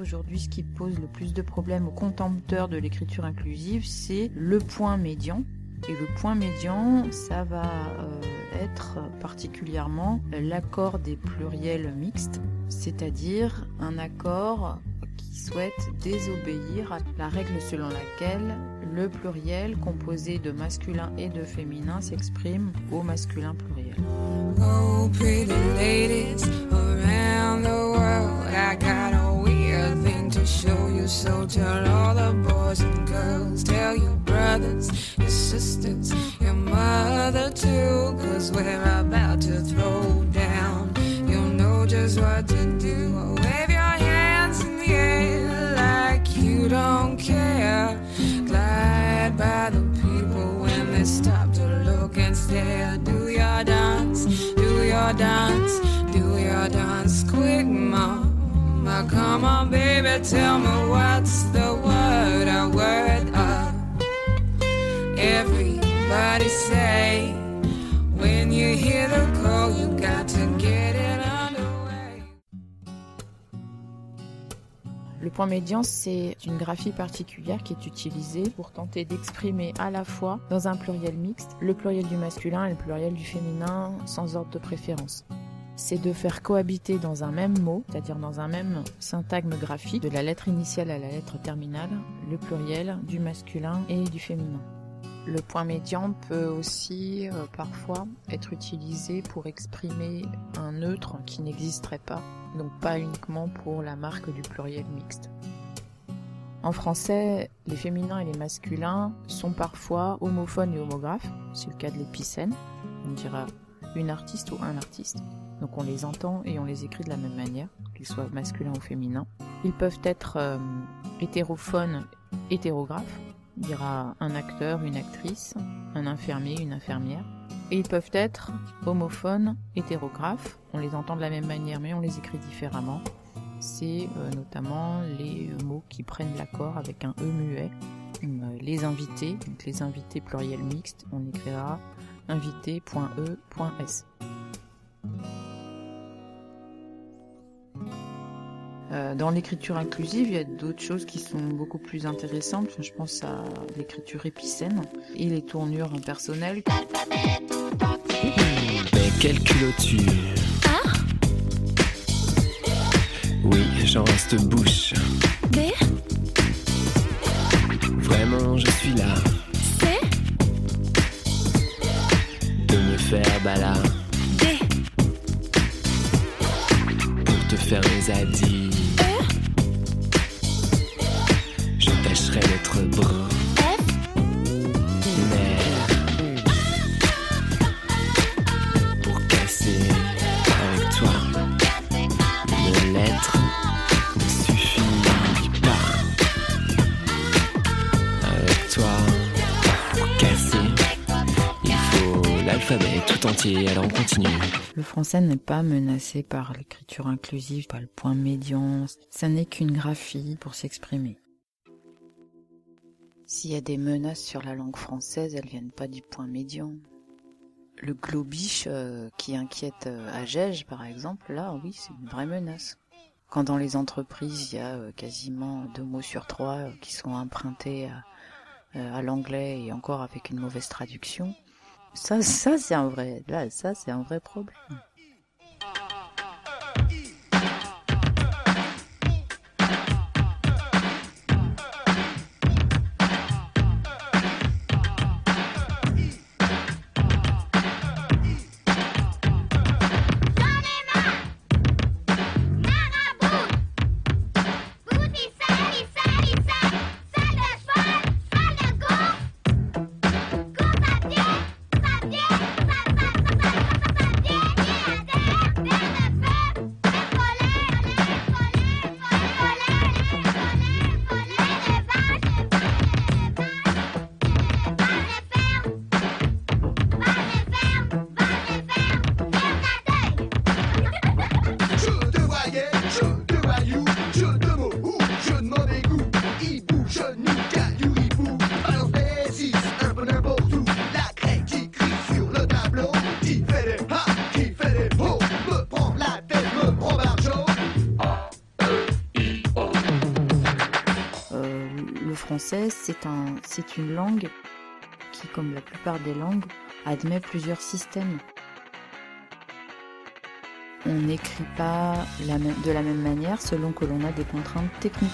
Aujourd'hui, ce qui pose le plus de problèmes aux contempteurs de l'écriture inclusive, c'est le point médian. Et le point médian, ça va euh, être particulièrement l'accord des pluriels mixtes, c'est-à-dire un accord qui souhaite désobéir à la règle selon laquelle le pluriel composé de masculin et de féminin s'exprime au masculin pluriel. So tell all the boys and girls, tell your brothers, your sisters, your mother too. Cause we're about to throw down. You'll know just what to do. Wave your hands in the air like you don't care. Glide by the people when they stop to look and stare. Do your dance, do your dance, Come on, baby, tell me what's the word, a word up. Everybody say, when you hear the call, you got to get it underway. Le point médian, c'est une graphie particulière qui est utilisée pour tenter d'exprimer à la fois, dans un pluriel mixte, le pluriel du masculin et le pluriel du féminin sans ordre de préférence. C'est de faire cohabiter dans un même mot, c'est-à-dire dans un même syntagme graphique, de la lettre initiale à la lettre terminale, le pluriel du masculin et du féminin. Le point médian peut aussi euh, parfois être utilisé pour exprimer un neutre qui n'existerait pas, donc pas uniquement pour la marque du pluriel mixte. En français, les féminins et les masculins sont parfois homophones et homographes, c'est le cas de l'épicène, on dira une artiste ou un artiste. Donc on les entend et on les écrit de la même manière, qu'ils soient masculins ou féminins. Ils peuvent être euh, hétérophones, hétérographes, il y aura un acteur, une actrice, un infirmier, une infirmière. Et ils peuvent être homophones, hétérographes. On les entend de la même manière, mais on les écrit différemment. C'est euh, notamment les mots qui prennent l'accord avec un E muet. Euh, les invités, donc les invités pluriel mixte, on écrira invité.e.s. Euh, dans l'écriture inclusive, il y a d'autres choses qui sont beaucoup plus intéressantes. Je pense à l'écriture épicène et les tournures personnelles. Mais quelle culotture Oui, j'en reste bouche. B, Vraiment, je suis là faire balader D, pour te faire les adis. Tout entier. Le français n'est pas menacé par l'écriture inclusive, par le point médian. Ça n'est qu'une graphie pour s'exprimer. S'il y a des menaces sur la langue française, elles viennent pas du point médian. Le globiche euh, qui inquiète euh, Agege, par exemple, là, oui, c'est une vraie menace. Quand dans les entreprises, il y a euh, quasiment deux mots sur trois euh, qui sont empruntés à l'anglais et encore avec une mauvaise traduction, ça, ça c'est un vrai, là, ça c'est un vrai problème. C'est un, c'est une langue qui, comme la plupart des langues, admet plusieurs systèmes. On n'écrit pas de la même manière selon que l'on a des contraintes techniques.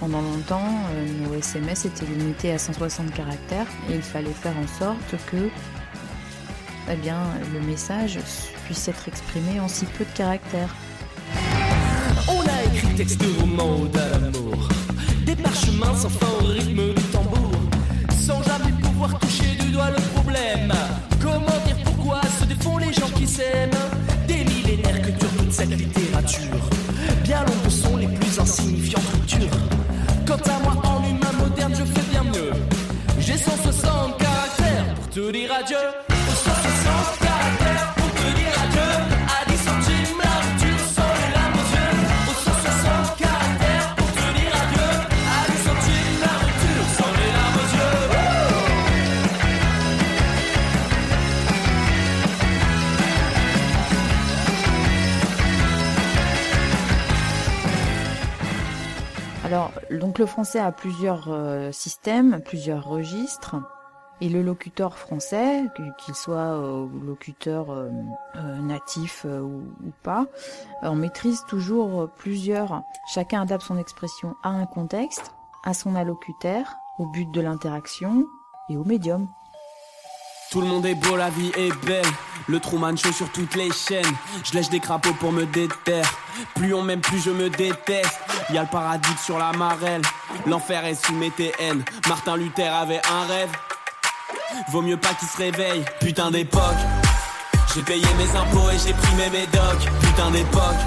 Pendant longtemps, euh, nos SMS étaient limités à 160 caractères et il fallait faire en sorte que eh le message puisse être exprimé en si peu de caractères. On a écrit parchemins sans fin au rythme du tambour. Sans jamais pouvoir toucher du doigt le problème. Comment dire pourquoi se défont les gens qui s'aiment? Des millénaires que dure toute cette littérature. Bien longues sont les plus insignifiantes Alors, donc le français a plusieurs euh, systèmes, plusieurs registres. Et le locuteur français, qu'il soit euh, locuteur euh, natif ou, pas, on maîtrise toujours plusieurs. Chacun adapte son expression à un contexte, à son allocuteur, au but de l'interaction et au médium. Tout le monde est beau, la vie est belle. Le Truman Show sur toutes les chaînes. Je lèche des crapauds pour me déterre. Plus on m'aime, plus je me déteste. Y a le paradis sur la marelle. L'enfer est sous mes TN. Martin Luther avait un rêve. Vaut mieux pas qu'il se réveille. Putain d'époque. J'ai payé mes impôts et j'ai pris mes médocs. Putain d'époque.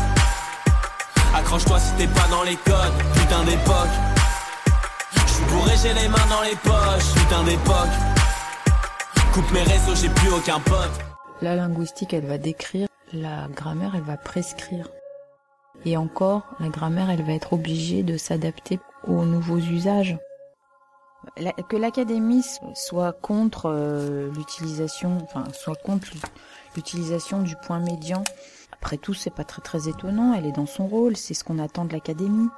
Accroche-toi si t'es pas dans les codes. Putain d'époque. Je suis bourré, j'ai les mains dans les poches. Putain d'époque. Coupe mes réseaux, j'ai plus aucun pote. La linguistique, elle va décrire, la grammaire, elle va prescrire. Et encore, la grammaire, elle va être obligée de s'adapter aux nouveaux usages. La- que l'académie soit contre euh, l'utilisation, enfin, soit contre l'utilisation du point médian. Après tout, c'est pas très très étonnant. Elle est dans son rôle. C'est ce qu'on attend de l'académie.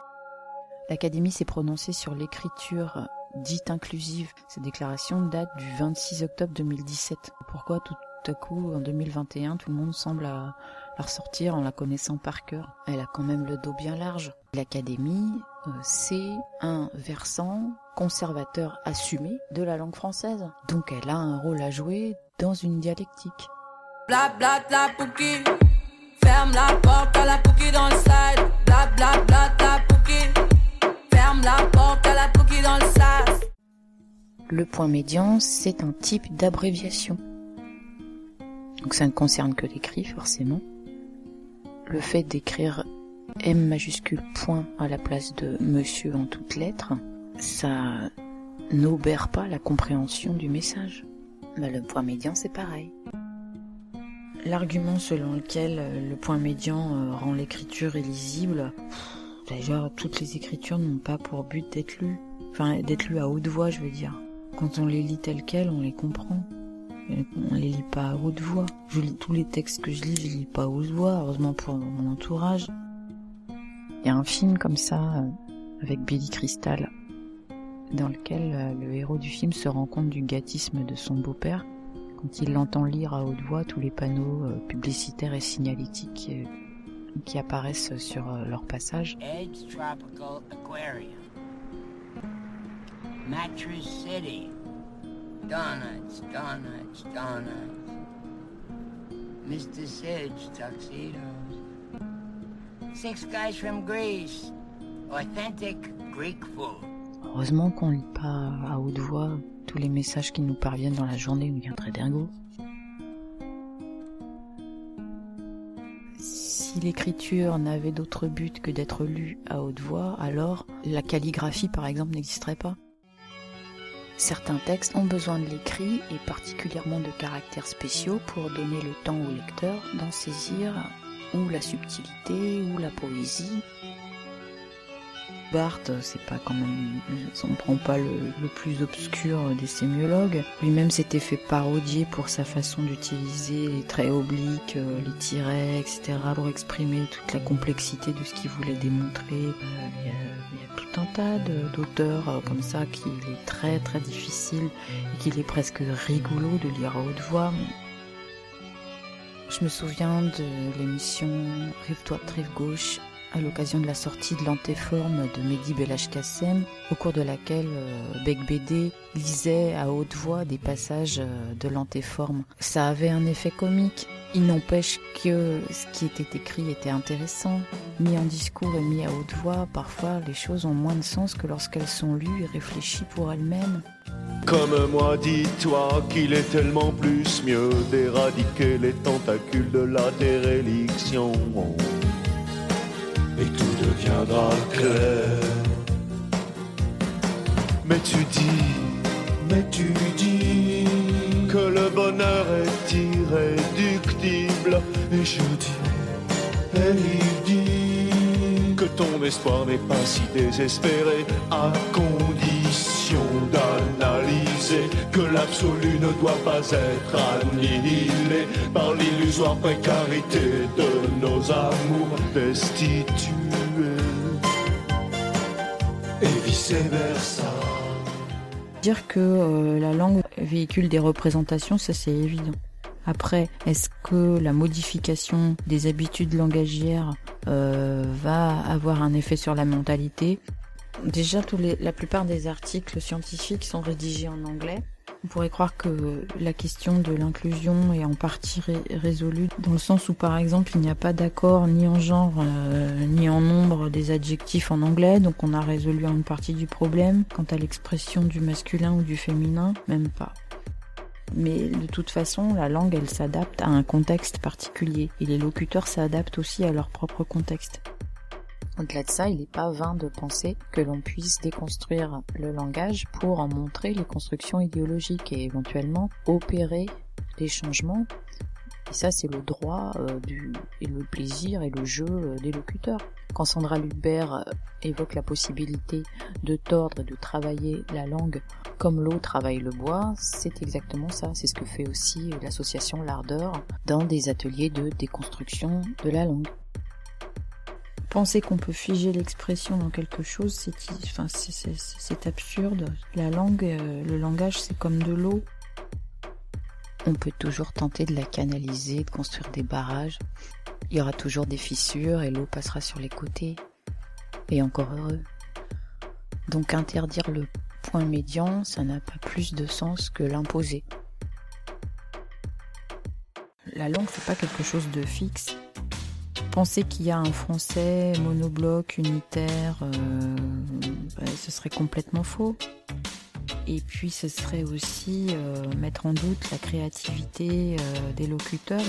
L'académie s'est prononcée sur l'écriture dite inclusive. Cette déclaration date du 26 octobre 2017. Pourquoi tout à coup, en 2021, tout le monde semble la, la ressortir en la connaissant par cœur? Elle a quand même le dos bien large. L'académie, euh, c'est un versant conservateur assumé de la langue française. Donc elle a un rôle à jouer dans une dialectique. Bla bla bla. Ferme la porte à la dans le. Bla bla bla. Le point médian, c'est un type d'abréviation. Donc ça ne concerne que l'écrit, forcément. Le fait d'écrire M majuscule point à la place de monsieur en toutes lettres, ça n'obère pas la compréhension du message. Mais le point médian, c'est pareil. L'argument selon lequel euh, le point médian euh, rend l'écriture illisible, d'ailleurs, toutes les écritures n'ont pas pour but d'être lues. Enfin, d'être lues à haute voix, je veux dire. Quand on les lit telles quelles, on les comprend. Et On les lit pas à haute voix. Je lis tous les textes que je lis, je les lis pas à haute voix, heureusement pour mon entourage. Il y a un film comme ça, euh, avec Billy Crystal, dans lequel euh, le héros du film se rend compte du gâtisme de son beau-père quand il l'entend lire à haute voix tous les panneaux euh, publicitaires et signalétiques euh, qui apparaissent sur euh, leur passage. Mattress City. Donuts, donuts, donuts. Mr. Sidge tuxedos. Six guys from Greece. Authentic Greek food. Heureusement qu'on lit pas à haute voix tous les messages qui nous parviennent dans la journée où il y a un trait d'ergot. L'écriture n'avait d'autre but que d'être lue à haute voix, alors la calligraphie par exemple n'existerait pas. Certains textes ont besoin de l'écrit et particulièrement de caractères spéciaux pour donner le temps au lecteur d'en saisir ou la subtilité ou la poésie Barthes, c'est pas quand même, on prend pas le, plus obscur des sémiologues. Lui-même s'était fait parodier pour sa façon d'utiliser les traits obliques, euh, les tirets, etc. pour exprimer toute la complexité de ce qu'il voulait démontrer. Euh, Il y, a, tout un tas d'auteurs euh, comme ça qu'il est très très difficile et qu'il est presque rigolo de lire à haute voix. Je me souviens de l'émission Rive droite, Rive gauche à l'occasion de la sortie de l'antéforme de Mehdi Belhachkassem, au cours de laquelle euh, lisait à haute voix des passages euh, de l'antéforme. Ça avait un effet comique. Il n'empêche que ce qui était écrit était intéressant. Mis en discours et mis à haute voix, parfois les choses ont moins de sens que lorsqu'elles sont lues et réfléchies pour elles-mêmes. Comme moi, dis-toi qu'il est tellement plus mieux d'éradiquer les tentacules de la déréliction. Et tout deviendra clair. Mais tu dis, mais tu dis que le bonheur est irréductible. Et je dis, et il dit que ton espoir n'est pas si désespéré à condition d'analyser que l'absolu ne doit pas être annihilé par l'illusoire précarité de nos amours destitués et vice versa. Dire que euh, la langue véhicule des représentations, ça c'est évident. Après, est-ce que la modification des habitudes langagières euh, va avoir un effet sur la mentalité? Déjà, la plupart des articles scientifiques sont rédigés en anglais. On pourrait croire que la question de l'inclusion est en partie ré- résolue dans le sens où, par exemple, il n'y a pas d'accord ni en genre euh, ni en nombre des adjectifs en anglais, donc on a résolu une partie du problème. Quant à l'expression du masculin ou du féminin, même pas. Mais de toute façon, la langue, elle s'adapte à un contexte particulier, et les locuteurs s'adaptent aussi à leur propre contexte. Au-delà de ça, il n'est pas vain de penser que l'on puisse déconstruire le langage pour en montrer les constructions idéologiques et éventuellement opérer des changements. Et ça, c'est le droit euh, du, et le plaisir et le jeu euh, des locuteurs. Quand Sandra Lubert euh, évoque la possibilité de tordre et de travailler la langue comme l'eau travaille le bois, c'est exactement ça. C'est ce que fait aussi l'association L'Ardeur dans des ateliers de déconstruction de la langue. Penser qu'on peut figer l'expression dans quelque chose, c'est enfin, absurde. La langue, euh, le langage, c'est comme de l'eau. On peut toujours tenter de la canaliser, de construire des barrages. Il y aura toujours des fissures et l'eau passera sur les côtés. Et encore heureux. Donc interdire le point médian, ça n'a pas plus de sens que l'imposer. La langue, c'est pas quelque chose de fixe. Penser qu'il y a un français monobloc, unitaire, euh, bah, ce serait complètement faux. Et puis ce serait aussi euh, mettre en doute la créativité euh, des locuteurs.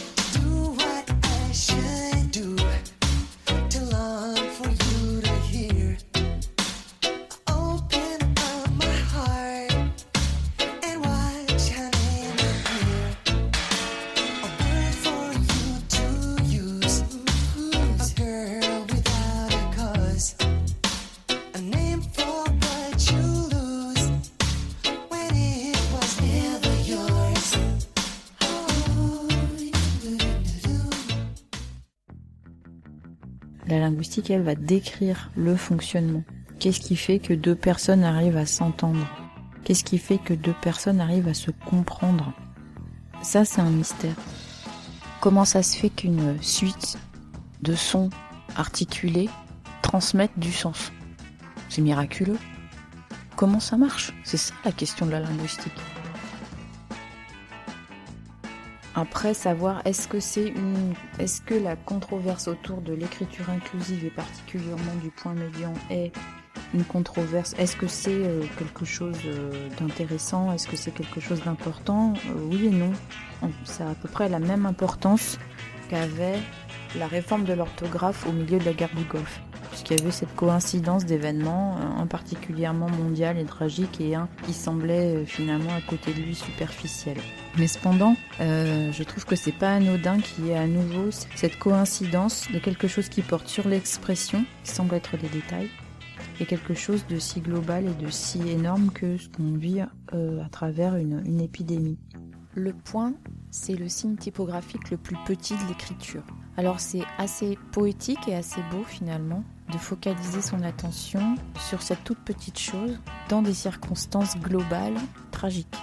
La linguistique, elle va décrire le fonctionnement. Qu'est-ce qui fait que deux personnes arrivent à s'entendre? Qu'est-ce qui fait que deux personnes arrivent à se comprendre? Ça, c'est un mystère. Comment ça se fait qu'une suite de sons articulés transmettent du sens? C'est miraculeux. Comment ça marche? C'est ça la question de la linguistique. Après, savoir est-ce que c'est une, est-ce que la controverse autour de l'écriture inclusive et particulièrement du point médian est une controverse Est-ce que c'est euh, quelque chose euh, d'intéressant Est-ce que c'est quelque chose d'important Euh, Oui et non. Ça a à peu près la même importance qu'avait la réforme de l'orthographe au milieu de la guerre du Golfe puisqu'il y avait cette coïncidence d'événements, euh, un particulièrement mondial et tragique et un qui semblait euh, finalement à côté de lui superficiel. Mais cependant, euh, je trouve que c'est pas anodin qu'il y ait à nouveau cette coïncidence de quelque chose qui porte sur l'expression, qui semble être des détails, et quelque chose de si global et de si énorme que ce qu'on vit à travers une, une épidémie. Le point, c'est le signe typographique le plus petit de l'écriture. Alors c'est assez poétique et assez beau finalement, de focaliser son attention sur cette toute petite chose dans des circonstances globales tragiques.